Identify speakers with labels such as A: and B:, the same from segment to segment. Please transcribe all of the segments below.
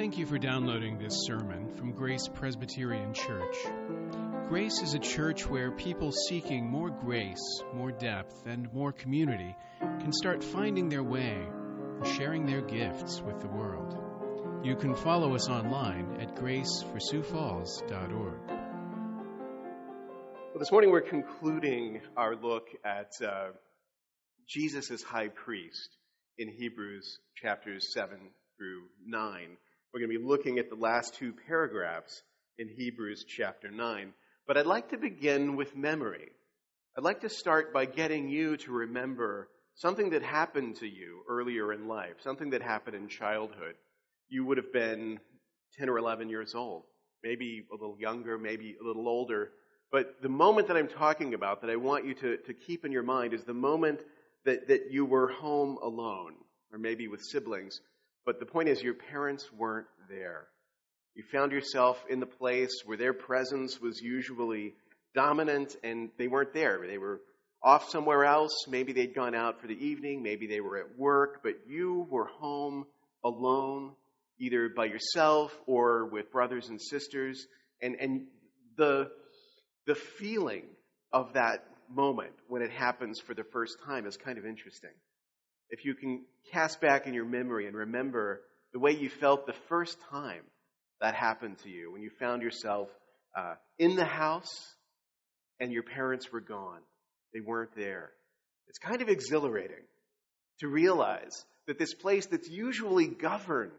A: Thank you for downloading this sermon from Grace Presbyterian Church. Grace is a church where people seeking more grace, more depth, and more community can start finding their way and sharing their gifts with the world. You can follow us online at graceforsiouxfalls.org.
B: Well, this morning we're concluding our look at uh, Jesus as high priest in Hebrews chapters 7 through 9. We're going to be looking at the last two paragraphs in Hebrews chapter 9. But I'd like to begin with memory. I'd like to start by getting you to remember something that happened to you earlier in life, something that happened in childhood. You would have been 10 or 11 years old, maybe a little younger, maybe a little older. But the moment that I'm talking about that I want you to, to keep in your mind is the moment that, that you were home alone, or maybe with siblings. But the point is, your parents weren't there. You found yourself in the place where their presence was usually dominant and they weren't there. They were off somewhere else. Maybe they'd gone out for the evening. Maybe they were at work, but you were home alone, either by yourself or with brothers and sisters. And, and the, the feeling of that moment when it happens for the first time is kind of interesting. If you can cast back in your memory and remember the way you felt the first time that happened to you, when you found yourself uh, in the house and your parents were gone, they weren't there. It's kind of exhilarating to realize that this place that's usually governed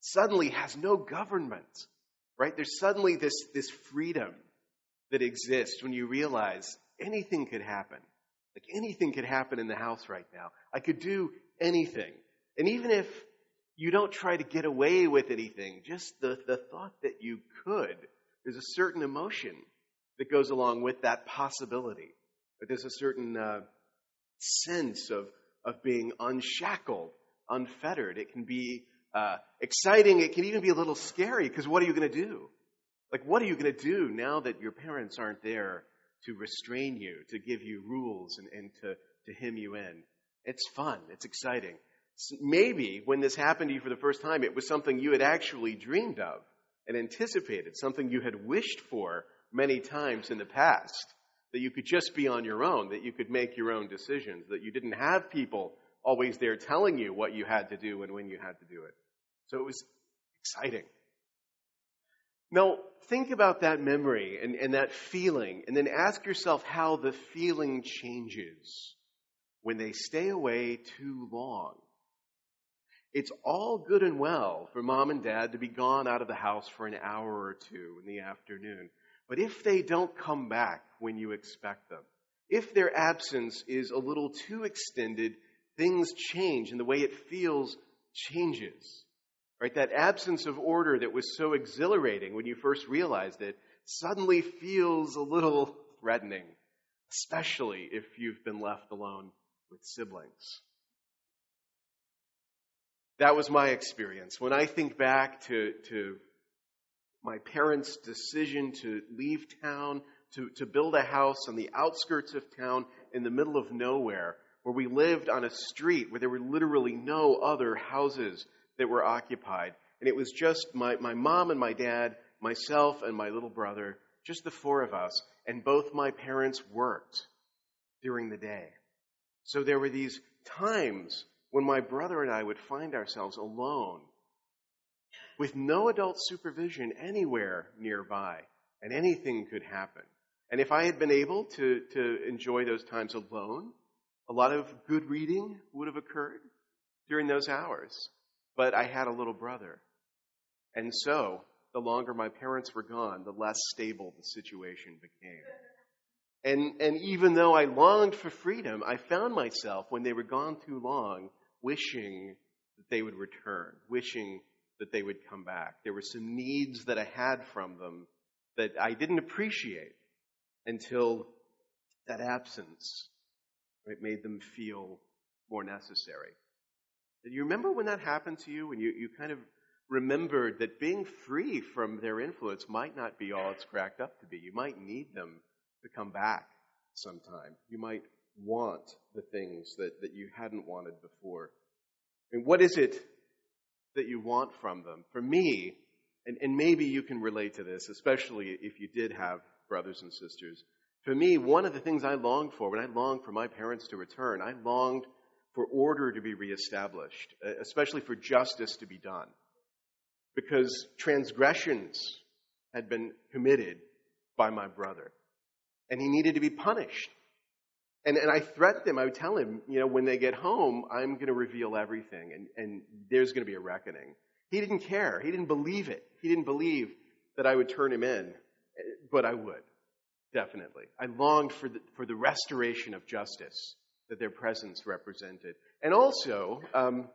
B: suddenly has no government, right? There's suddenly this, this freedom that exists when you realize anything could happen. Like anything could happen in the house right now. I could do anything. And even if you don't try to get away with anything, just the, the thought that you could, there's a certain emotion that goes along with that possibility. But there's a certain uh, sense of, of being unshackled, unfettered. It can be uh, exciting. It can even be a little scary because what are you going to do? Like, what are you going to do now that your parents aren't there to restrain you, to give you rules, and, and to, to hem you in? It's fun. It's exciting. Maybe when this happened to you for the first time, it was something you had actually dreamed of and anticipated, something you had wished for many times in the past, that you could just be on your own, that you could make your own decisions, that you didn't have people always there telling you what you had to do and when you had to do it. So it was exciting. Now, think about that memory and, and that feeling, and then ask yourself how the feeling changes when they stay away too long. It's all good and well for mom and dad to be gone out of the house for an hour or two in the afternoon. But if they don't come back when you expect them, if their absence is a little too extended, things change and the way it feels changes. Right? That absence of order that was so exhilarating when you first realized it suddenly feels a little threatening, especially if you've been left alone with siblings. That was my experience. When I think back to, to my parents' decision to leave town, to, to build a house on the outskirts of town in the middle of nowhere, where we lived on a street where there were literally no other houses that were occupied. And it was just my, my mom and my dad, myself and my little brother, just the four of us. And both my parents worked during the day. So there were these times when my brother and I would find ourselves alone with no adult supervision anywhere nearby, and anything could happen. And if I had been able to, to enjoy those times alone, a lot of good reading would have occurred during those hours. But I had a little brother. And so, the longer my parents were gone, the less stable the situation became. And, and even though I longed for freedom, I found myself, when they were gone too long, wishing that they would return, wishing that they would come back. There were some needs that I had from them that I didn't appreciate until that absence it made them feel more necessary. Do you remember when that happened to you? When you, you kind of remembered that being free from their influence might not be all it's cracked up to be. You might need them to come back sometime. You might want the things that, that you hadn't wanted before. And what is it that you want from them. For me, and, and maybe you can relate to this, especially if you did have brothers and sisters. For me, one of the things I longed for, when I longed for my parents to return, I longed for order to be reestablished, especially for justice to be done. Because transgressions had been committed by my brother, and he needed to be punished. And, and I threatened him. I would tell him, you know, when they get home, I'm going to reveal everything, and, and there's going to be a reckoning. He didn't care. He didn't believe it. He didn't believe that I would turn him in, but I would, definitely. I longed for the, for the restoration of justice that their presence represented. And also, um,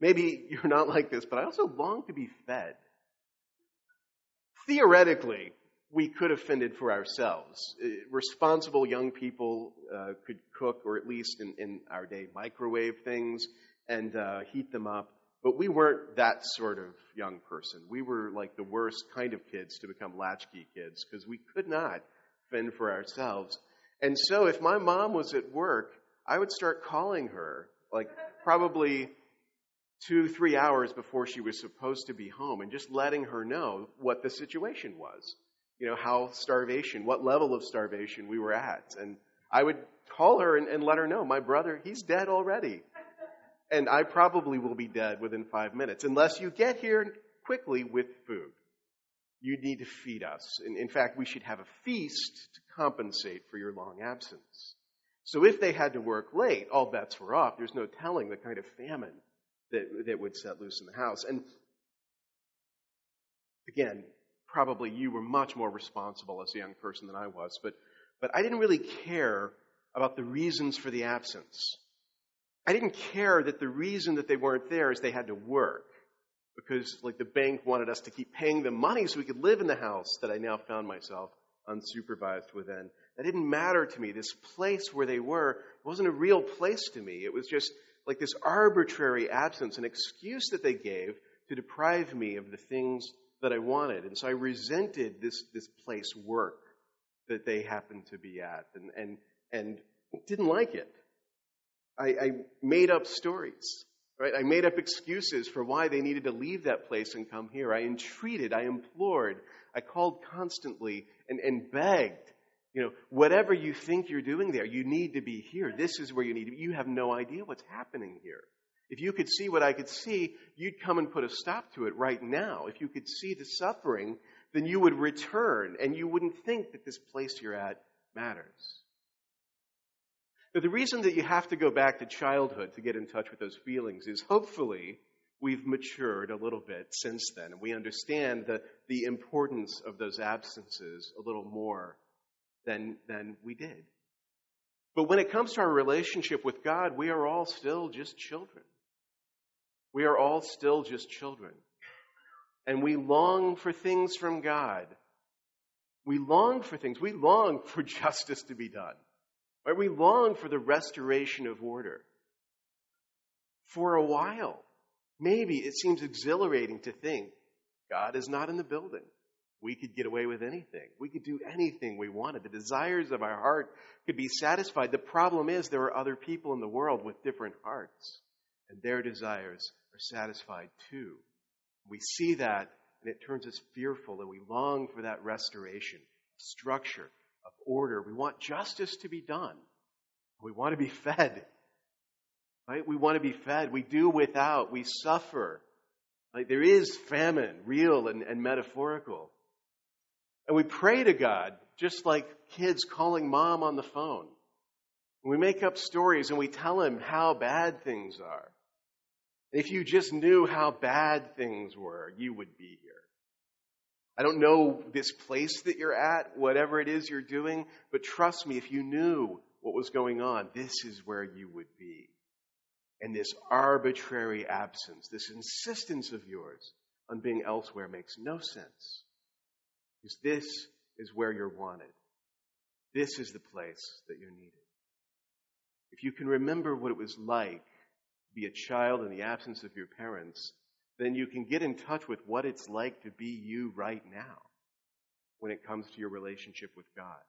B: maybe you're not like this, but I also long to be fed. Theoretically, we could have fended for ourselves. Uh, responsible young people uh, could cook, or at least in, in our day, microwave things and uh, heat them up. But we weren't that sort of young person. We were like the worst kind of kids to become latchkey kids because we could not fend for ourselves. And so if my mom was at work, I would start calling her, like probably two, three hours before she was supposed to be home, and just letting her know what the situation was. You know, how starvation, what level of starvation we were at. And I would call her and, and let her know, my brother, he's dead already and I probably will be dead within five minutes unless you get here quickly with food. You need to feed us. In fact, we should have a feast to compensate for your long absence. So if they had to work late, all bets were off. There's no telling the kind of famine that, that would set loose in the house. And again, probably you were much more responsible as a young person than I was, but, but I didn't really care about the reasons for the absence. I didn't care that the reason that they weren't there is they had to work. Because, like, the bank wanted us to keep paying them money so we could live in the house that I now found myself unsupervised within. That didn't matter to me. This place where they were wasn't a real place to me. It was just like this arbitrary absence, an excuse that they gave to deprive me of the things that I wanted. And so I resented this, this place work that they happened to be at and, and, and didn't like it. I, I made up stories, right? I made up excuses for why they needed to leave that place and come here. I entreated, I implored, I called constantly and, and begged. You know, whatever you think you're doing there, you need to be here. This is where you need to be. You have no idea what's happening here. If you could see what I could see, you'd come and put a stop to it right now. If you could see the suffering, then you would return and you wouldn't think that this place you're at matters. But the reason that you have to go back to childhood to get in touch with those feelings is hopefully we've matured a little bit since then, and we understand the, the importance of those absences a little more than, than we did. But when it comes to our relationship with God, we are all still just children. We are all still just children. And we long for things from God. We long for things. We long for justice to be done. Right? We long for the restoration of order. For a while, maybe it seems exhilarating to think God is not in the building. We could get away with anything. We could do anything we wanted. The desires of our heart could be satisfied. The problem is there are other people in the world with different hearts, and their desires are satisfied too. We see that, and it turns us fearful, and we long for that restoration, structure, of order. We want justice to be done. We want to be fed. Right? We want to be fed. We do without. We suffer. Like there is famine, real and, and metaphorical. And we pray to God, just like kids calling mom on the phone. We make up stories and we tell him how bad things are. If you just knew how bad things were, you would be here. I don't know this place that you're at, whatever it is you're doing, but trust me, if you knew what was going on, this is where you would be. And this arbitrary absence, this insistence of yours on being elsewhere makes no sense. Because this is where you're wanted. This is the place that you're needed. If you can remember what it was like to be a child in the absence of your parents, then you can get in touch with what it's like to be you right now when it comes to your relationship with God.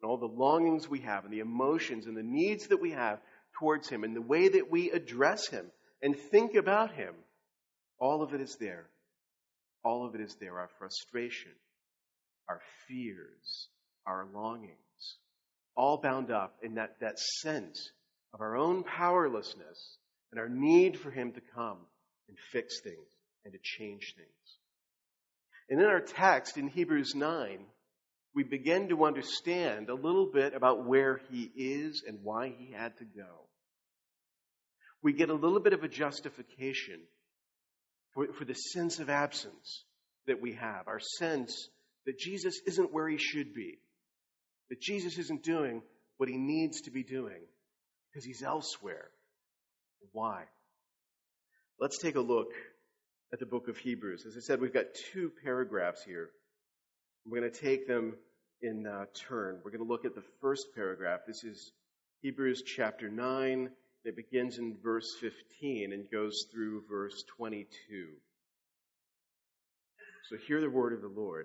B: And all the longings we have and the emotions and the needs that we have towards Him and the way that we address Him and think about Him All of it is there. All of it is there. Our frustration, our fears, our longings, all bound up in that, that sense of our own powerlessness and our need for Him to come and fix things and to change things. And in our text in Hebrews 9, we begin to understand a little bit about where He is and why He had to go. We get a little bit of a justification for, for the sense of absence that we have, our sense that Jesus isn't where He should be, that Jesus isn't doing what He needs to be doing because He's elsewhere. Why? Let's take a look at the book of Hebrews. As I said, we've got two paragraphs here. We're going to take them in uh, turn. We're going to look at the first paragraph. This is Hebrews chapter 9. It begins in verse 15 and goes through verse 22. So hear the word of the Lord.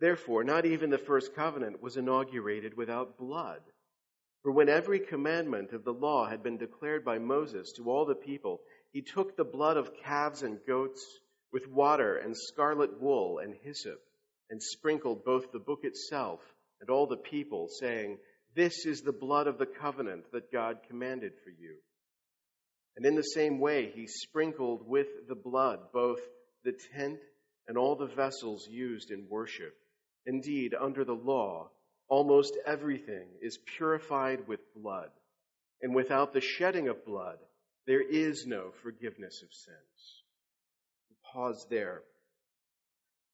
B: Therefore, not even the first covenant was inaugurated without blood. For when every commandment of the law had been declared by Moses to all the people, he took the blood of calves and goats with water and scarlet wool and hyssop, and sprinkled both the book itself and all the people, saying, This is the blood of the covenant that God commanded for you. And in the same way, he sprinkled with the blood both the tent and all the vessels used in worship. Indeed, under the law, Almost everything is purified with blood, and without the shedding of blood, there is no forgiveness of sins. Pause there.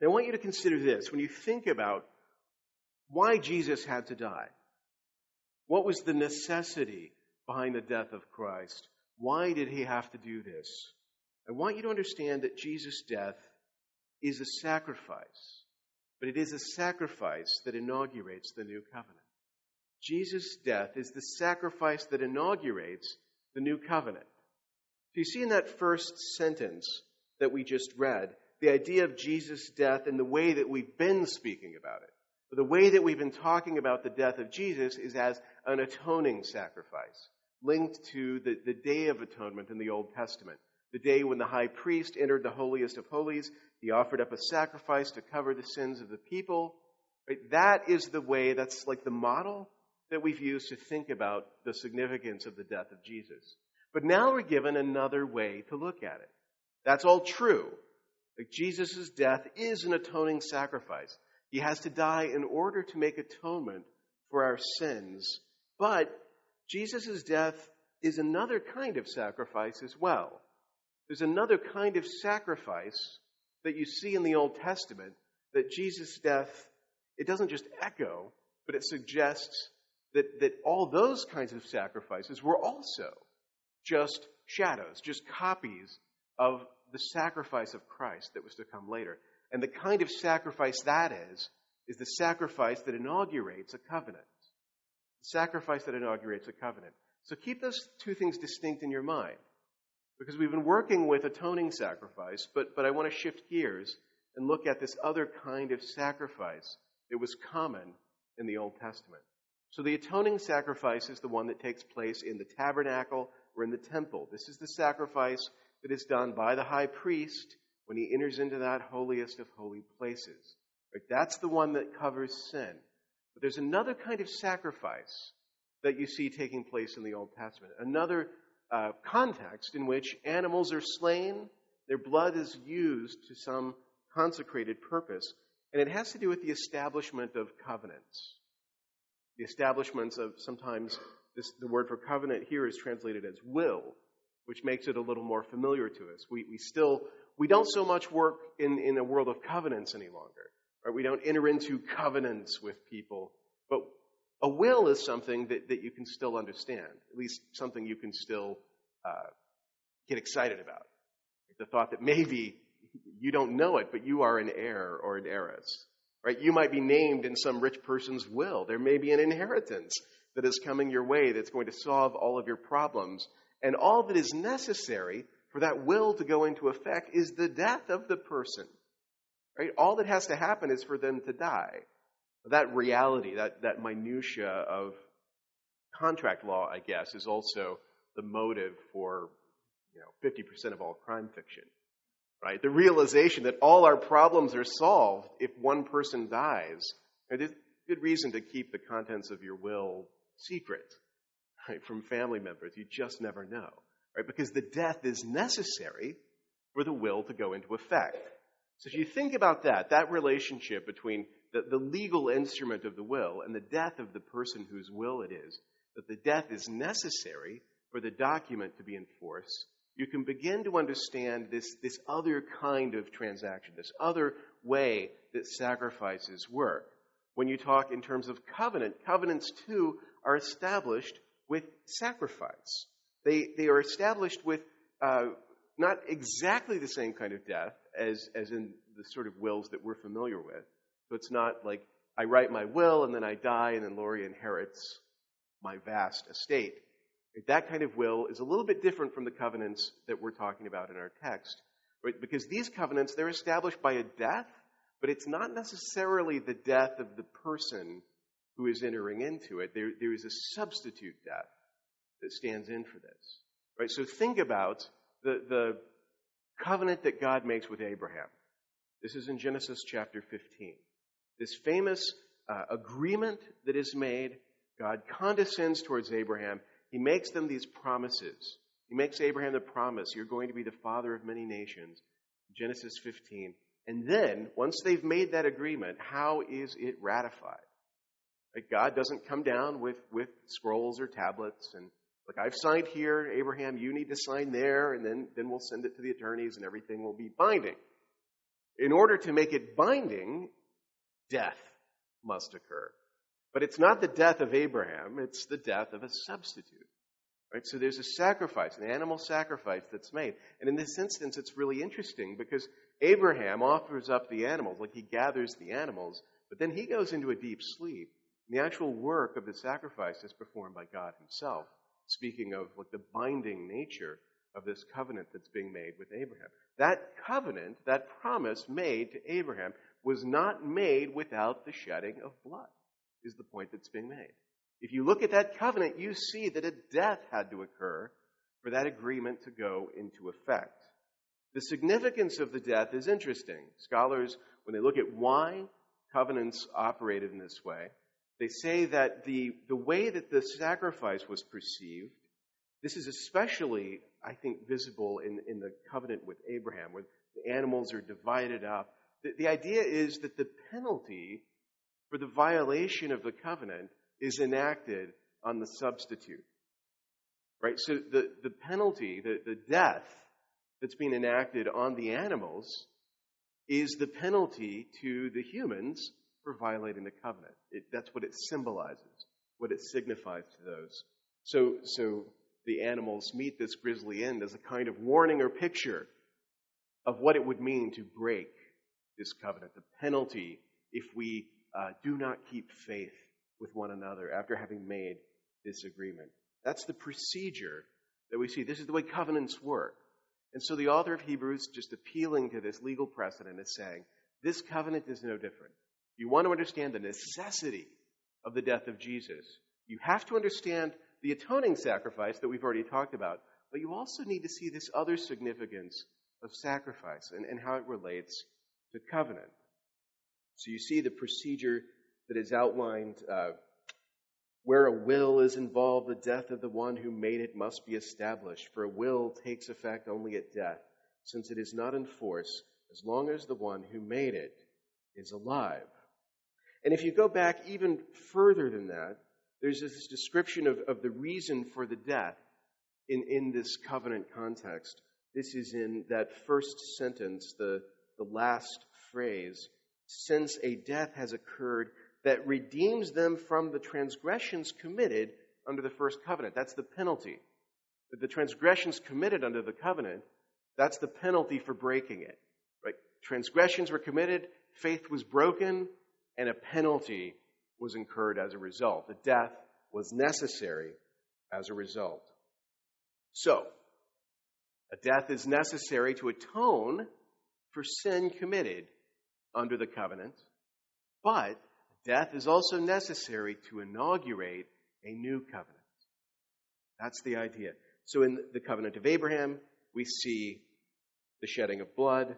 B: I want you to consider this. When you think about why Jesus had to die, what was the necessity behind the death of Christ? Why did he have to do this? I want you to understand that Jesus' death is a sacrifice but it is a sacrifice that inaugurates the new covenant. Jesus' death is the sacrifice that inaugurates the new covenant. So you see in that first sentence that we just read, the idea of Jesus' death and the way that we've been speaking about it. The way that we've been talking about the death of Jesus is as an atoning sacrifice, linked to the, the Day of Atonement in the Old Testament. The day when the high priest entered the holiest of holies he offered up a sacrifice to cover the sins of the people. Right? That is the way, that's like the model that we've used to think about the significance of the death of Jesus. But now we're given another way to look at it. That's all true. Like Jesus' death is an atoning sacrifice. He has to die in order to make atonement for our sins. But Jesus' death is another kind of sacrifice as well. There's another kind of sacrifice that you see in the Old Testament that Jesus' death, it doesn't just echo, but it suggests that, that all those kinds of sacrifices were also just shadows, just copies of the sacrifice of Christ that was to come later. And the kind of sacrifice that is, is the sacrifice that inaugurates a covenant. The sacrifice that inaugurates a covenant. So keep those two things distinct in your mind. Because we've been working with atoning sacrifice, but, but I want to shift gears and look at this other kind of sacrifice that was common in the Old Testament. So the atoning sacrifice is the one that takes place in the tabernacle or in the temple. This is the sacrifice that is done by the high priest when he enters into that holiest of holy places. Right? That's the one that covers sin. But there's another kind of sacrifice that you see taking place in the Old Testament. Another uh, context in which animals are slain, their blood is used to some consecrated purpose, and it has to do with the establishment of covenants. The establishments of sometimes this, the word for covenant here is translated as will, which makes it a little more familiar to us. We, we still we don't so much work in, in a world of covenants any longer. Right? We don't enter into covenants with people, but a will is something that, that you can still understand, at least something you can still uh, get excited about. The thought that maybe You don't know it, but you are an heir or an heiress. Right? You might be named in some rich person's will. There may be an inheritance that is coming your way that's going to solve all of your problems. And all that is necessary for that will to go into effect is the death of the person. Right? All that has to happen is for them to die. That reality, that, that minutia of contract law, I guess, is also the motive for you know, 50% of all crime fiction. Right? The realization that all our problems are solved if one person dies. There's good reason to keep the contents of your will secret right, from family members. You just never know. Right? Because the death is necessary for the will to go into effect. So if you think about that, that relationship between the, the legal instrument of the will and the death of the person whose will it is, that the death is necessary for the document to be enforced, you can begin to understand this, this other kind of transaction, this other way that sacrifices work. When you talk in terms of covenant, covenants too are established with sacrifice. They, they are established with uh, not exactly the same kind of death as, as in the sort of wills that we're familiar with. So it's not like I write my will and then I die and then Laurie inherits my vast estate. That kind of will is a little bit different from the covenants that we're talking about in our text. Right? Because these covenants, they're established by a death, but it's not necessarily the death of the person who is entering into it. There, there is a substitute death that stands in for this. Right? So think about the, the covenant that God makes with Abraham. This is in Genesis chapter 15. This famous uh, agreement that is made, God condescends towards Abraham. He makes them these promises. He makes Abraham the promise, you're going to be the father of many nations. Genesis 15. And then, once they've made that agreement, how is it ratified? Like God doesn't come down with, with scrolls or tablets and like I've signed here, Abraham, you need to sign there, and then, then we'll send it to the attorneys and everything will be binding. In order to make it binding, death must occur. But it's not the death of Abraham, it's the death of a substitute. Right? So there's a sacrifice, an animal sacrifice that's made. And in this instance, it's really interesting because Abraham offers up the animals, like he gathers the animals, but then he goes into a deep sleep. And the actual work of the sacrifice is performed by God himself, speaking of like the binding nature of this covenant that's being made with Abraham. That covenant, that promise made to Abraham, was not made without the shedding of blood, is the point that's being made. If you look at that covenant, you see that a death had to occur for that agreement to go into effect. The significance of the death is interesting. Scholars, when they look at why covenants operated in this way, they say that the, the way that the sacrifice was perceived, this is especially, I think, visible in, in the covenant with Abraham, where the animals are divided up. The, the idea is that the penalty for the violation of the covenant is enacted on the substitute. Right? So the, the penalty, the, the death that's being enacted on the animals is the penalty to the humans for violating the covenant. It, that's what it symbolizes, what it signifies to those. So, so the animals meet this grisly end as a kind of warning or picture of what it would mean to break this covenant, the penalty if we uh, do not keep faith with one another after having made this agreement. That's the procedure that we see. This is the way covenants work. And so the author of Hebrews, just appealing to this legal precedent, is saying, this covenant is no different. You want to understand the necessity of the death of Jesus. You have to understand the atoning sacrifice that we've already talked about, but you also need to see this other significance of sacrifice and, and how it relates to covenant. So you see the procedure that is outlined uh, where a will is involved, the death of the one who made it must be established, for a will takes effect only at death, since it is not in force as long as the one who made it is alive. And if you go back even further than that, there's this description of, of the reason for the death in, in this covenant context. This is in that first sentence, the, the last phrase. Since a death has occurred that redeems them from the transgressions committed under the first covenant. That's the penalty. The transgressions committed under the covenant, that's the penalty for breaking it. Right? Transgressions were committed, faith was broken, and a penalty was incurred as a result. The death was necessary as a result. So, a death is necessary to atone for sin committed under the covenant, but death is also necessary to inaugurate a new covenant. That's the idea. So in the covenant of Abraham, we see the shedding of blood,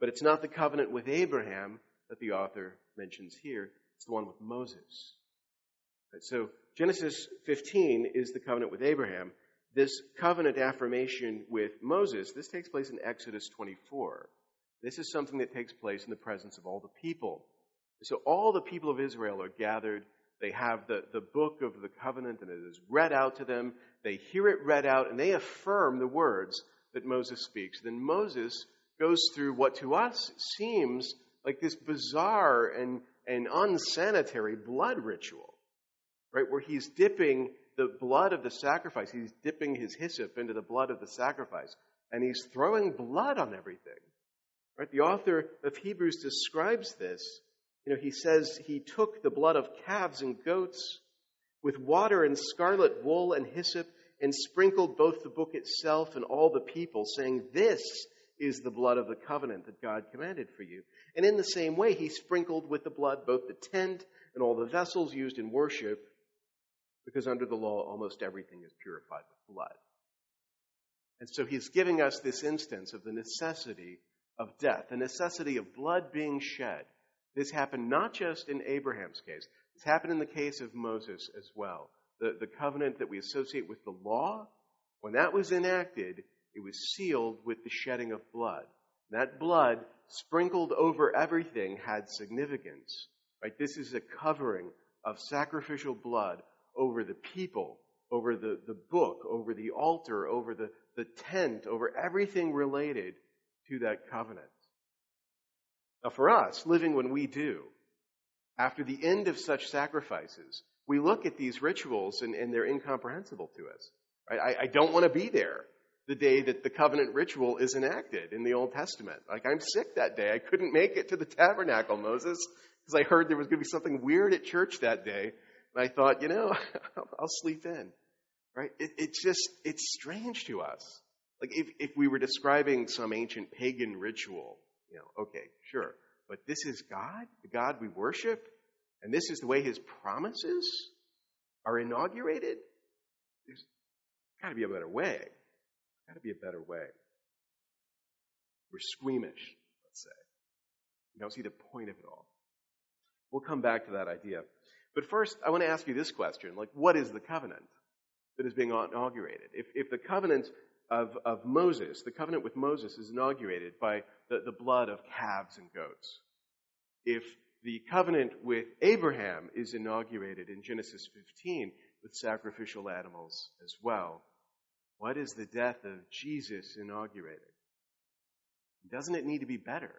B: but it's not the covenant with Abraham that the author mentions here. It's the one with Moses. So Genesis 15 is the covenant with Abraham. This covenant affirmation with Moses, this takes place in Exodus 24. This is something that takes place in the presence of all the people. So all the people of Israel are gathered. They have the, the book of the covenant and it is read out to them. They hear it read out and they affirm the words that Moses speaks. Then Moses goes through what to us seems like this bizarre and, and unsanitary blood ritual, right? Where he's dipping the blood of the sacrifice, he's dipping his hyssop into the blood of the sacrifice, and he's throwing blood on everything. Right? The author of Hebrews describes this. You know, he says he took the blood of calves and goats with water and scarlet wool and hyssop and sprinkled both the book itself and all the people, saying, This is the blood of the covenant that God commanded for you. And in the same way, he sprinkled with the blood both the tent and all the vessels used in worship, because under the law, almost everything is purified with blood. And so he's giving us this instance of the necessity of death, the necessity of blood being shed. This happened not just in Abraham's case, this happened in the case of Moses as well. The, the covenant that we associate with the law, when that was enacted, it was sealed with the shedding of blood. That blood sprinkled over everything had significance. Right? This is a covering of sacrificial blood over the people, over the, the book, over the altar, over the, the tent, over everything related to that covenant. Now, for us, living when we do, after the end of such sacrifices, we look at these rituals and, and they're incomprehensible to us. Right? I, I don't want to be there the day that the covenant ritual is enacted in the Old Testament. Like, I'm sick that day. I couldn't make it to the tabernacle, Moses, because I heard there was going to be something weird at church that day. And I thought, you know, I'll sleep in. Right? It, it's just, it's strange to us. Like if, if we were describing some ancient pagan ritual, you know, okay, sure. But this is God, the God we worship, and this is the way his promises are inaugurated. There's got to be a better way. Got to be a better way. We're squeamish, let's say. We don't see the point of it all. We'll come back to that idea. But first, I want to ask you this question. Like, what is the covenant that is being inaugurated? If, if the covenant of, of Moses, the covenant with Moses is inaugurated by the, the blood of calves and goats. If the covenant with Abraham is inaugurated in Genesis 15 with sacrificial animals as well, what is the death of Jesus inaugurated? Doesn't it need to be better?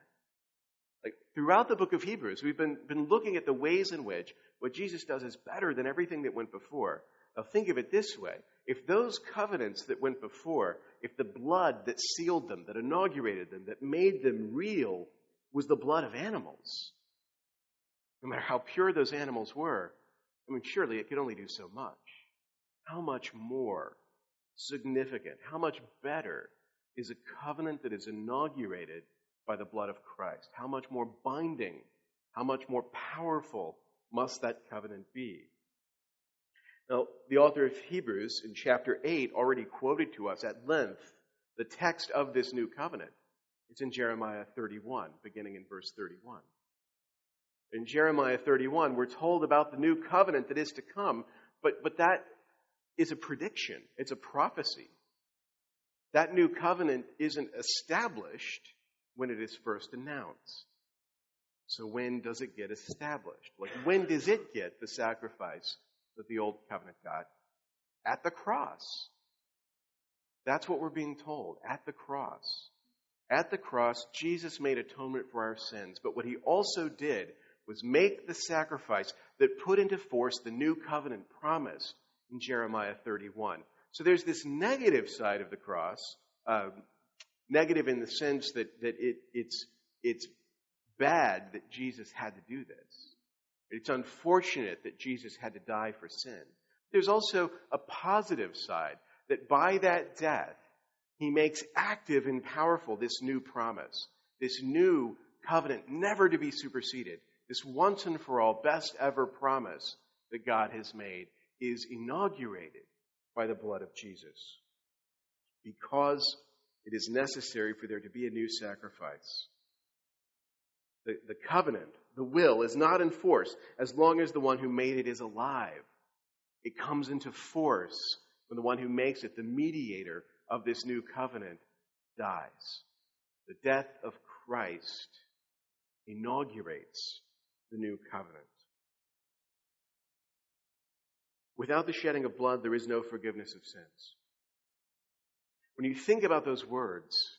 B: Like throughout the book of Hebrews, we've been, been looking at the ways in which what Jesus does is better than everything that went before. Now think of it this way. If those covenants that went before, if the blood that sealed them, that inaugurated them, that made them real, was the blood of animals, no matter how pure those animals were, I mean, surely it could only do so much. How much more significant, how much better is a covenant that is inaugurated by the blood of Christ? How much more binding, how much more powerful must that covenant be? Now, the author of Hebrews in chapter 8 already quoted to us at length the text of this new covenant. It's in Jeremiah 31, beginning in verse 31. In Jeremiah 31, we're told about the new covenant that is to come, but, but that is a prediction. It's a prophecy. That new covenant isn't established when it is first announced. So when does it get established? Like when does it get the sacrifice that the old covenant God at the cross. That's what we're being told at the cross. At the cross, Jesus made atonement for our sins, but what he also did was make the sacrifice that put into force the new covenant promised in Jeremiah 31. So there's this negative side of the cross, uh, negative in the sense that, that it, it's it's bad that Jesus had to do this. It's unfortunate that Jesus had to die for sin. There's also a positive side that by that death, he makes active and powerful this new promise, this new covenant, never to be superseded, this once and for all best ever promise that God has made is inaugurated by the blood of Jesus. Because it is necessary for there to be a new sacrifice. The, the covenant, the will, is not in force as long as the one who made it is alive. It comes into force when the one who makes it, the mediator of this new covenant, dies. The death of Christ inaugurates the new covenant. Without the shedding of blood, there is no forgiveness of sins. When you think about those words,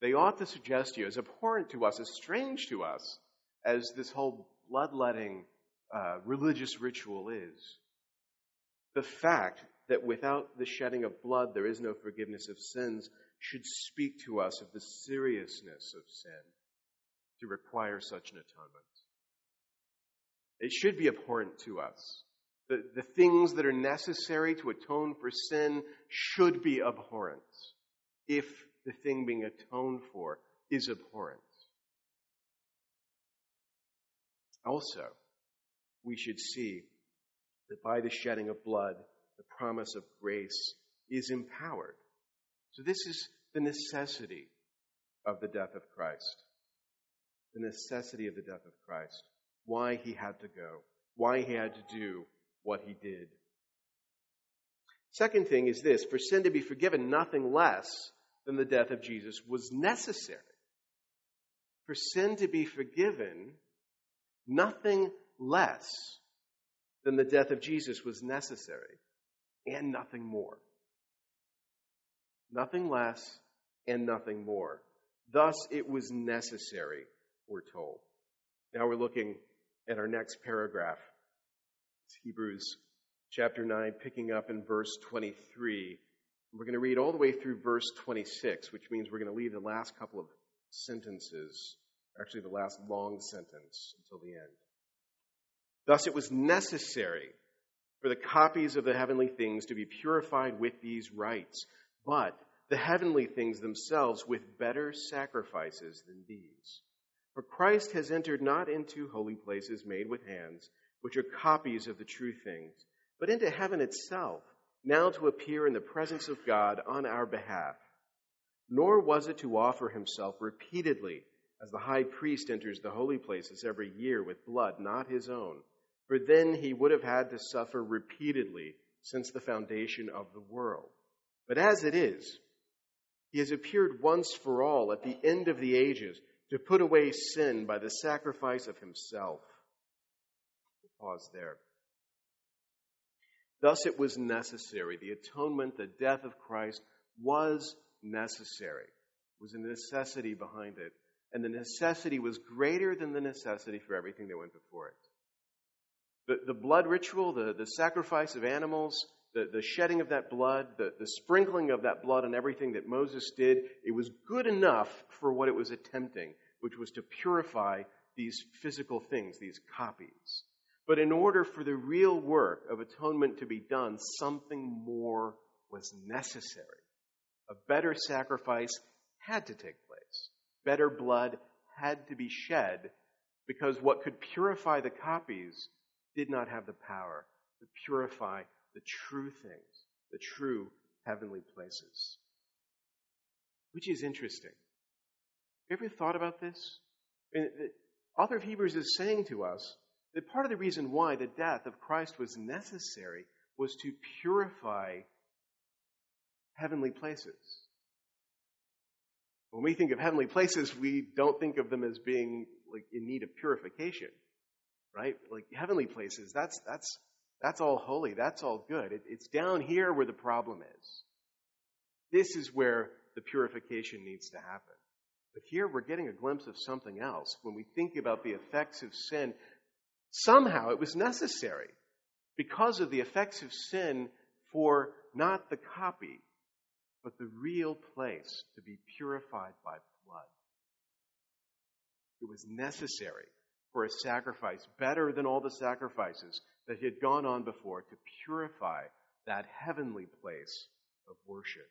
B: they ought to suggest to you, as abhorrent to us, as strange to us, as this whole bloodletting uh, religious ritual is, the fact that without the shedding of blood there is no forgiveness of sins should speak to us of the seriousness of sin to require such an atonement. It should be abhorrent to us. The, the things that are necessary to atone for sin should be abhorrent if the thing being atoned for is abhorrent. Also, we should see that by the shedding of blood, the promise of grace is empowered. So, this is the necessity of the death of Christ. The necessity of the death of Christ. Why he had to go. Why he had to do what he did. Second thing is this for sin to be forgiven, nothing less than the death of Jesus was necessary. For sin to be forgiven, nothing less than the death of Jesus was necessary, and nothing more. Nothing less and nothing more. Thus, it was necessary, we're told. Now we're looking at our next paragraph. It's Hebrews chapter 9, picking up in verse 23. We're going to read all the way through verse 26, which means we're going to leave the last couple of sentences, actually, the last long sentence, until the end. Thus, it was necessary for the copies of the heavenly things to be purified with these rites, but the heavenly things themselves with better sacrifices than these. For Christ has entered not into holy places made with hands, which are copies of the true things, but into heaven itself, now to appear in the presence of God on our behalf. Nor was it to offer himself repeatedly, as the high priest enters the holy places every year with blood not his own, for then he would have had to suffer repeatedly since the foundation of the world. But as it is, he has appeared once for all at the end of the ages to put away sin by the sacrifice of himself. Pause there. Thus it was necessary. The atonement, the death of Christ was necessary. It was a necessity behind it. And the necessity was greater than the necessity for everything that went before it. The, the blood ritual, the, the sacrifice of animals, the, the shedding of that blood, the, the sprinkling of that blood on everything that Moses did, it was good enough for what it was attempting, which was to purify these physical things, these copies. But in order for the real work of atonement to be done, something more was necessary. A better sacrifice had to take place. Better blood had to be shed because what could purify the copies did not have the power to purify the true things, the true heavenly places. Which is interesting. Have you ever thought about this? the author of Hebrews is saying to us that part of the reason why the death of Christ was necessary was to purify heavenly places. When we think of heavenly places, we don't think of them as being like in need of purification, right? Like heavenly places, that's that's that's all holy. That's all good. It, it's down here where the problem is. This is where the purification needs to happen. But here we're getting a glimpse of something else. When we think about the effects of sin, somehow it was necessary because of the effects of sin for not the copy, but the real place to be purified by blood. It was necessary for a sacrifice better than all the sacrifices that had gone on before to purify that heavenly place of worship.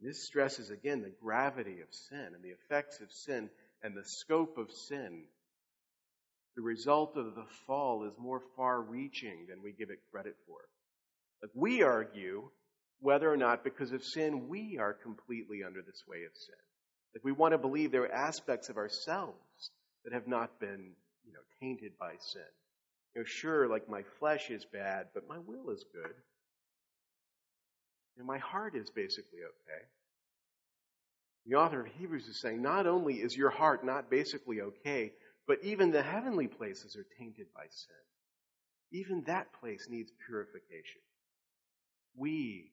B: This stresses again the gravity of sin and the effects of sin and the scope of sin. The result of the fall is more far reaching than we give it credit for. Like we argue whether or not because of sin we are completely under the sway of sin. Like we want to believe there are aspects of ourselves that have not been, you know, tainted by sin. You know, sure, like my flesh is bad, but my will is good. And my heart is basically okay. The author of Hebrews is saying not only is your heart not basically okay, but even the heavenly places are tainted by sin. Even that place needs purification. We,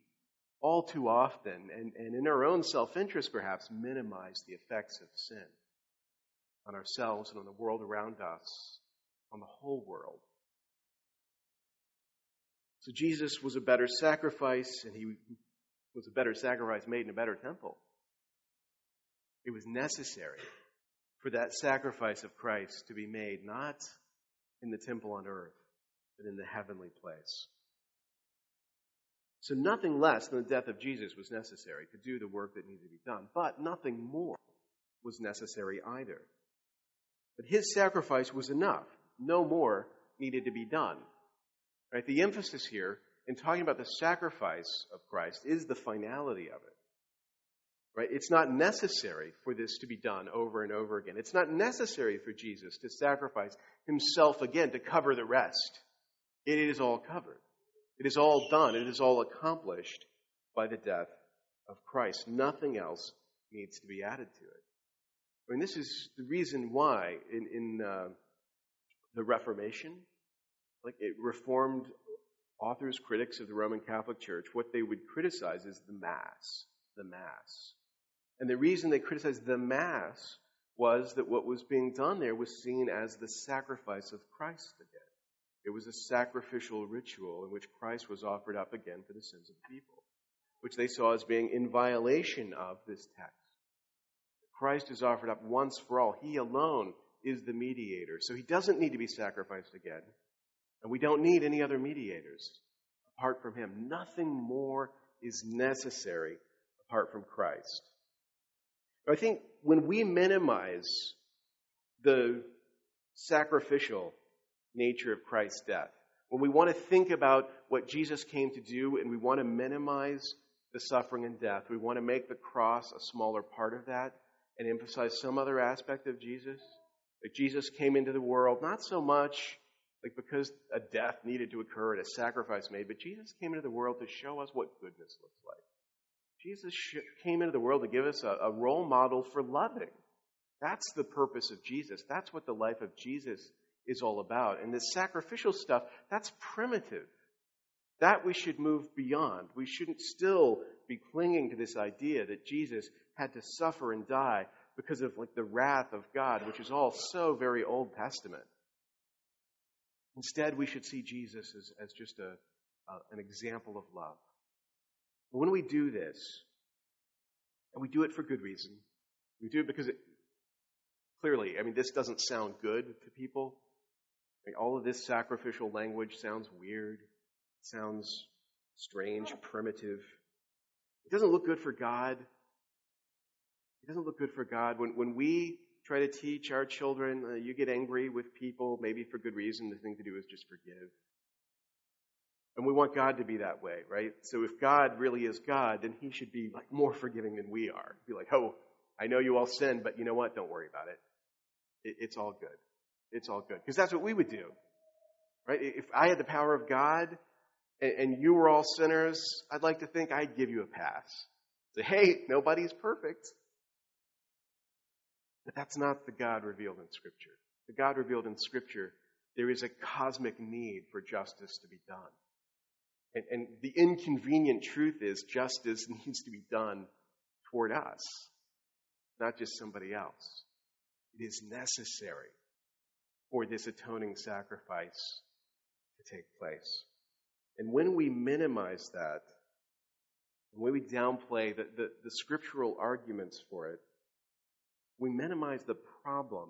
B: all too often, and, and in our own self interest perhaps, minimize the effects of sin on ourselves and on the world around us, on the whole world. So Jesus was a better sacrifice, and he was a better sacrifice made in a better temple. It was necessary for that sacrifice of Christ to be made not in the temple on earth, but in the heavenly place. So nothing less than the death of Jesus was necessary to do the work that needed to be done, but nothing more was necessary either. But his sacrifice was enough. No more needed to be done. Right? The emphasis here in talking about the sacrifice of Christ is the finality of it. Right? It's not necessary for this to be done over and over again. It's not necessary for Jesus to sacrifice himself again to cover the rest. It is all covered. It is all done. It is all accomplished by the death of Christ. Nothing else needs to be added to it. I mean, this is the reason why in, in uh, the Reformation, like it reformed authors, critics of the Roman Catholic Church, what they would criticize is the Mass. The Mass. And the reason they criticized the Mass was that what was being done there was seen as the sacrifice of Christ again. It was a sacrificial ritual in which Christ was offered up again for the sins of the people, which they saw as being in violation of this text. Christ is offered up once for all. He alone is the mediator. So he doesn't need to be sacrificed again. And we don't need any other mediators apart from him. Nothing more is necessary apart from Christ. I think when we minimize the sacrificial nature of Christ's death, when we want to think about what Jesus came to do and we want to minimize the suffering and death, we want to make the cross a smaller part of that and emphasize some other aspect of Jesus. Like Jesus came into the world not so much like because a death needed to occur and a sacrifice made, but Jesus came into the world to show us what goodness looks like. Jesus came into the world to give us a, a role model for loving. That's the purpose of Jesus. That's what the life of Jesus is all about. And this sacrificial stuff, that's primitive. That we should move beyond. We shouldn't still be clinging to this idea that Jesus had to suffer and die because of like the wrath of God, which is all so very Old Testament. Instead, we should see Jesus as, as just a, an example of love. When we do this, and we do it for good reason, we do it because it clearly, I mean, this doesn't sound good to people. All of this sacrificial language sounds weird, sounds strange, primitive. It doesn't look good for God. It doesn't look good for God. When, when we try to teach our children, uh, you get angry with people, maybe for good reason, the thing to do is just forgive. And we want God to be that way, right? So if God really is God, then he should be like more forgiving than we are. Be like, oh, I know you all sin, but you know what? Don't worry about it. it it's all good. It's all good. Because that's what we would do. Right? If I had the power of God and, and you were all sinners, I'd like to think I'd give you a pass. Say, hey, nobody's perfect. But that's not the God revealed in Scripture. The God revealed in Scripture, there is a cosmic need for justice to be done. And, and the inconvenient truth is justice needs to be done toward us, not just somebody else. It is necessary for this atoning sacrifice to take place. And when we minimize that, when we downplay the, the, the scriptural arguments for it, we minimize the problem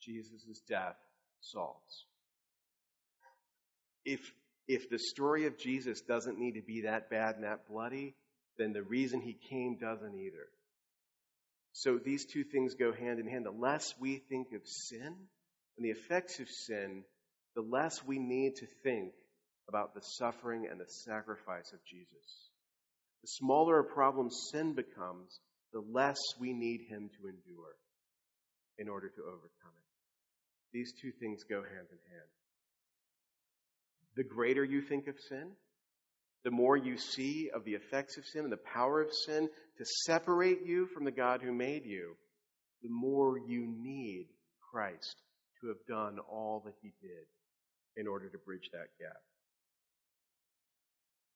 B: Jesus' death solves. If, if the story of Jesus doesn't need to be that bad and that bloody, then the reason he came doesn't either. So these two things go hand in hand. The less we think of sin and the effects of sin, the less we need to think about the suffering and the sacrifice of Jesus. The smaller a problem sin becomes, the less we need him to endure in order to overcome it. These two things go hand in hand. The greater you think of sin, the more you see of the effects of sin and the power of sin to separate you from the God who made you, the more you need Christ to have done all that he did in order to bridge that gap.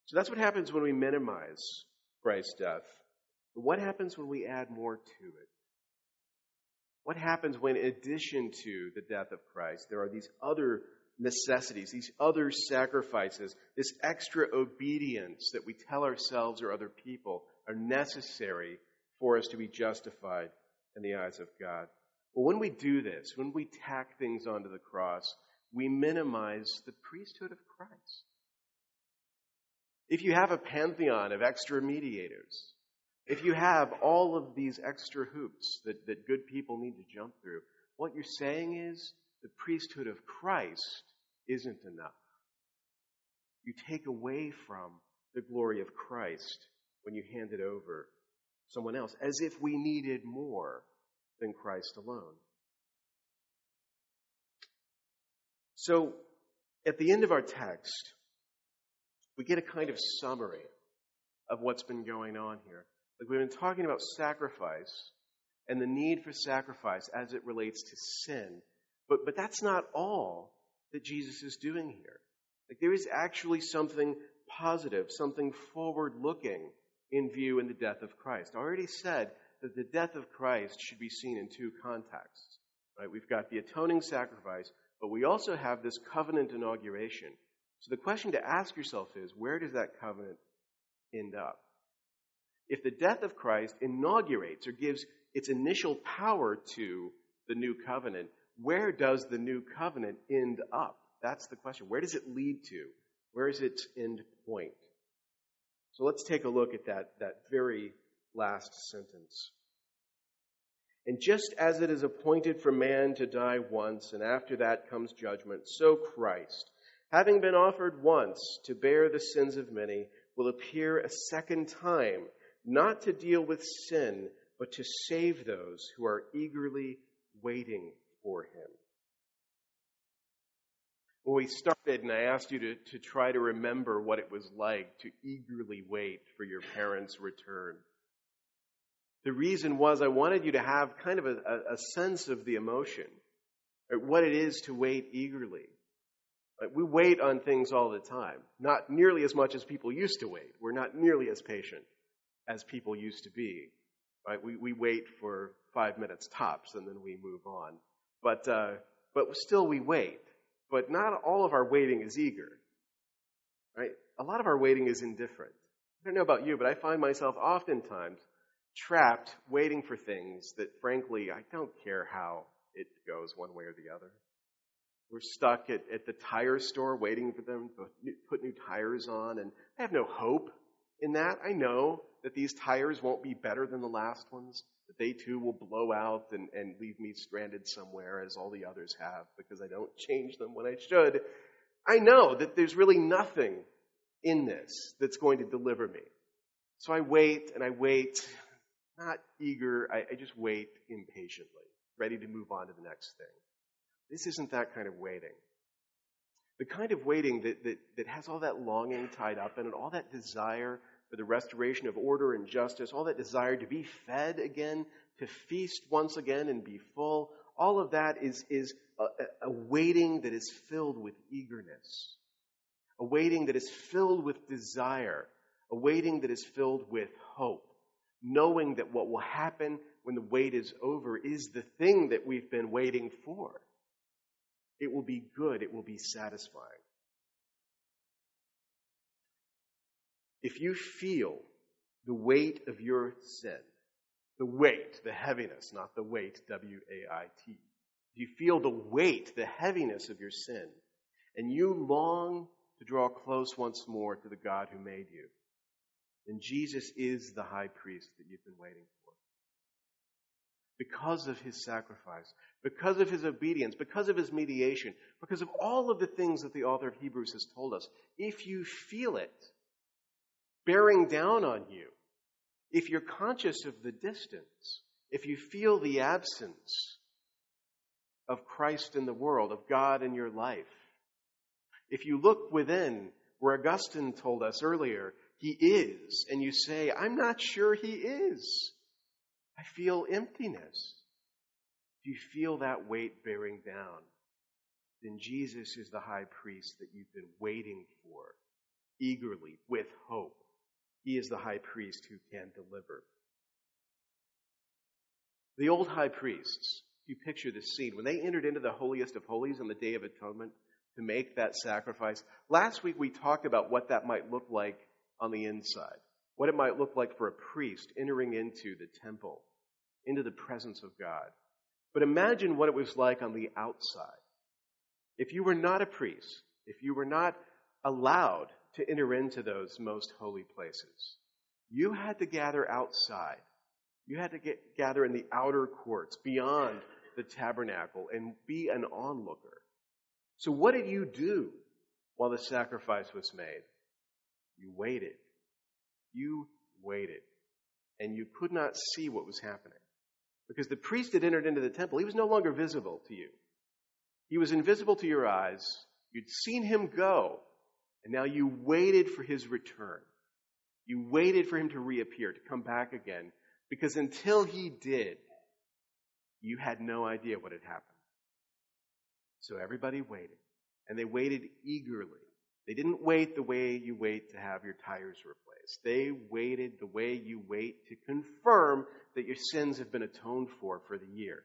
B: So that's what happens when we minimize Christ's death. But what happens when we add more to it? What happens when, in addition to the death of Christ, there are these other necessities, these other sacrifices, this extra obedience that we tell ourselves or other people are necessary for us to be justified in the eyes of God? Well, when we do this, when we tack things onto the cross, we minimize the priesthood of Christ. If you have a pantheon of extra mediators, if you have all of these extra hoops that, that good people need to jump through, what you're saying is the priesthood of Christ isn't enough. You take away from the glory of Christ when you hand it over to someone else, as if we needed more than Christ alone. So, at the end of our text, we get a kind of summary of what's been going on here. Like we've been talking about sacrifice and the need for sacrifice as it relates to sin. But, but that's not all that Jesus is doing here. Like there is actually something positive, something forward looking in view in the death of Christ. I already said that the death of Christ should be seen in two contexts. Right? We've got the atoning sacrifice, but we also have this covenant inauguration. So the question to ask yourself is where does that covenant end up? If the death of Christ inaugurates or gives its initial power to the new covenant, where does the new covenant end up? That's the question. Where does it lead to? Where is its end point? So let's take a look at that, that very last sentence. And just as it is appointed for man to die once, and after that comes judgment, so Christ, having been offered once to bear the sins of many, will appear a second time, not to deal with sin, but to save those who are eagerly waiting for him. When we started, and I asked you to, to try to remember what it was like to eagerly wait for your parents' return. The reason was I wanted you to have kind of a, a sense of the emotion, what it is to wait eagerly. We wait on things all the time, not nearly as much as people used to wait. We're not nearly as patient as people used to be. Right? We, we wait for five minutes tops and then we move on. But, uh, but still we wait. But not all of our waiting is eager. Right? A lot of our waiting is indifferent. I don't know about you, but I find myself oftentimes trapped waiting for things that frankly I don't care how it goes one way or the other. We're stuck at, at the tire store waiting for them to put new tires on, and I have no hope in that. I know that these tires won't be better than the last ones, that they too will blow out and, and leave me stranded somewhere as all the others have because I don't change them when I should. I know that there's really nothing in this that's going to deliver me. So I wait and I wait, not eager, I, I just wait impatiently, ready to move on to the next thing. This isn't that kind of waiting. The kind of waiting that, that, that has all that longing tied up it, all that desire for the restoration of order and justice, all that desire to be fed again, to feast once again and be full, all of that is, is a, a waiting that is filled with eagerness, a waiting that is filled with desire, a waiting that is filled with hope, knowing that what will happen when the wait is over is the thing that we've been waiting for. It will be good, it will be satisfying. if you feel the weight of your sin, the weight, the heaviness, not the wait, W A I T. Do you feel the weight, the heaviness of your sin, and you long to draw close once more to the God who made you, then Jesus is the high priest that you've been waiting for. Because of his sacrifice, because of his obedience, because of his mediation, because of all of the things that the author of Hebrews has told us, if you feel it bearing down on you, if you're conscious of the distance, if you feel the absence of Christ in the world, of God in your life, if you look within, where Augustine told us earlier, he is, and you say, I'm not sure he is. I feel emptiness. If you feel that weight bearing down, then Jesus is the high priest that you've been waiting for eagerly with hope. He is the high priest who can deliver. The old high priests, you picture this scene, when they entered into the holiest of holies on the Day of Atonement to make that sacrifice, last week we talked about what that might look like on the inside, what it might look like for a priest entering into the temple, into the presence of God. But imagine what it was like on the outside. If you were not a priest, if you were not allowed to enter into those most holy places. You had to gather outside. You had to get, gather in the outer courts beyond the tabernacle and be an onlooker. So what did you do while the sacrifice was made? You waited. You waited. And you could not see what was happening. Because the priest had entered into the temple. He was no longer visible to you. He was invisible to your eyes. You'd seen him go. And now you waited for his return. You waited for him to reappear, to come back again, because until he did, you had no idea what had happened. So everybody waited, and they waited eagerly. They didn't wait the way you wait to have your tires replaced. They waited the way you wait to confirm that your sins have been atoned for for the year.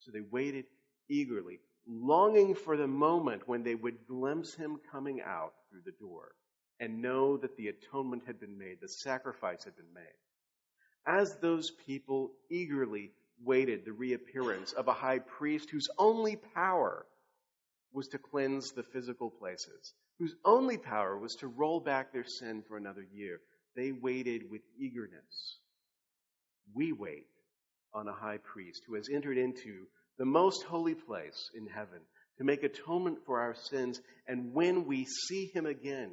B: So they waited eagerly, longing for the moment when they would glimpse him coming out through the door and know that the atonement had been made, the sacrifice had been made. As those people eagerly waited the reappearance of a high priest whose only power was to cleanse the physical places, whose only power was to roll back their sin for another year, they waited with eagerness. We wait on a high priest who has entered into the most holy place in heaven, to make atonement for our sins. And when we see him again,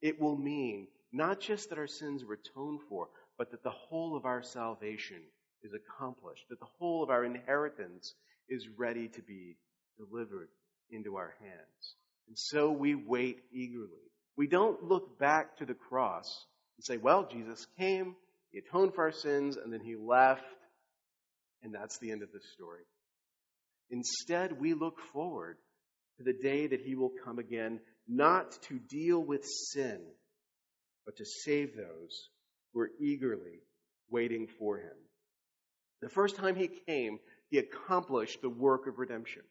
B: it will mean not just that our sins are atoned for, but that the whole of our salvation is accomplished, that the whole of our inheritance is ready to be delivered into our hands. And so we wait eagerly. We don't look back to the cross and say, well, Jesus came, he atoned for our sins, and then he left, and that's the end of the story. Instead, we look forward to the day that he will come again, not to deal with sin, but to save those who are eagerly waiting for him. The first time he came, he accomplished the work of redemption.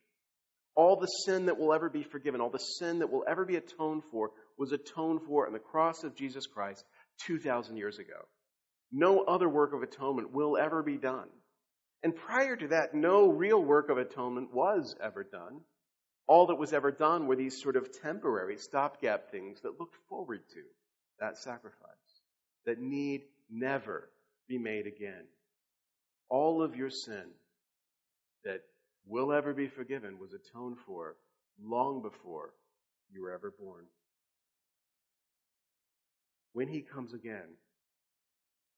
B: All the sin that will ever be forgiven, all the sin that will ever be atoned for, was atoned for on the cross of Jesus Christ 2,000 years ago. No other work of atonement will ever be done. And prior to that, no real work of atonement was ever done. All that was ever done were these sort of temporary stopgap things that looked forward to that sacrifice, that need never be made again. All of your sin that will ever be forgiven was atoned for long before you were ever born. When he comes again,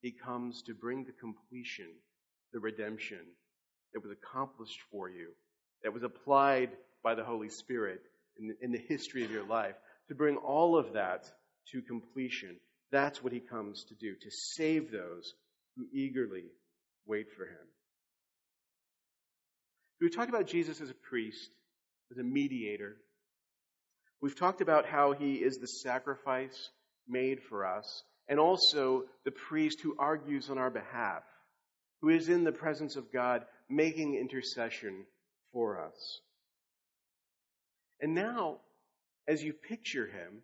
B: he comes to bring the completion the redemption that was accomplished for you, that was applied by the Holy Spirit in, in the history of your life, to bring all of that to completion. That's what he comes to do, to save those who eagerly wait for him. We've talked about Jesus as a priest, as a mediator. We've talked about how he is the sacrifice made for us, and also the priest who argues on our behalf who is in the presence of God making intercession for us. And now, as you picture him,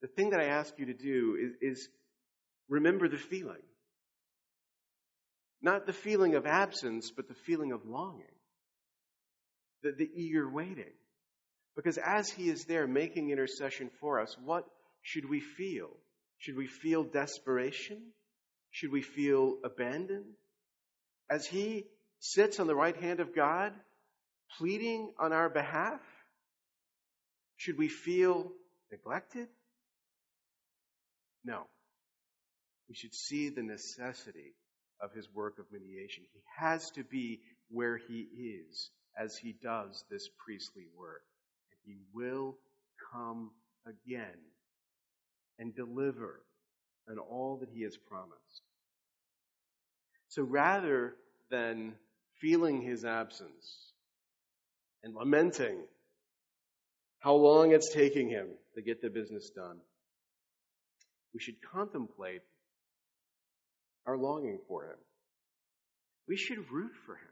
B: the thing that I ask you to do is, is remember the feeling. Not the feeling of absence, but the feeling of longing, the, the eager waiting. Because as He is there making intercession for us, what should we feel? Should we feel desperation? Should we feel abandoned? As He sits on the right hand of God, pleading on our behalf, should we feel neglected? No. We should see the necessity of his work of mediation. He has to be where he is as he does this priestly work. And he will come again and deliver on all that he has promised. So rather than feeling his absence and lamenting how long it's taking him to get the business done, we should contemplate our longing for him. We should root for him.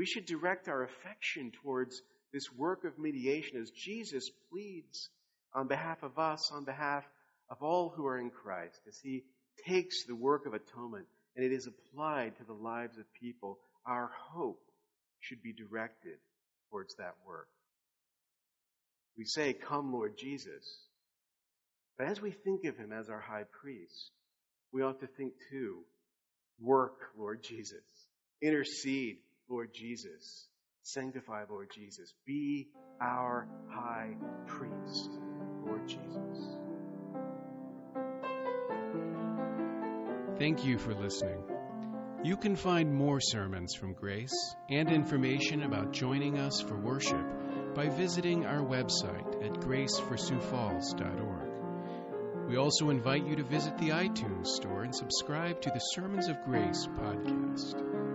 B: We should direct our affection towards this work of mediation as Jesus pleads on behalf of us, on behalf of all who are in Christ, as he takes the work of atonement and it is applied to the lives of people. Our hope should be directed towards that work. We say, Come, Lord Jesus. But as we think of him as our high priest, we ought to think too, work, Lord Jesus. Intercede, Lord Jesus. Sanctify, Lord Jesus. Be our high priest, Lord Jesus.
A: Thank you for listening. You can find more sermons from Grace and information about joining us for worship by visiting our website at graceforsiouxfalls.org. We also invite you to visit the iTunes store and subscribe to the Sermons of Grace podcast.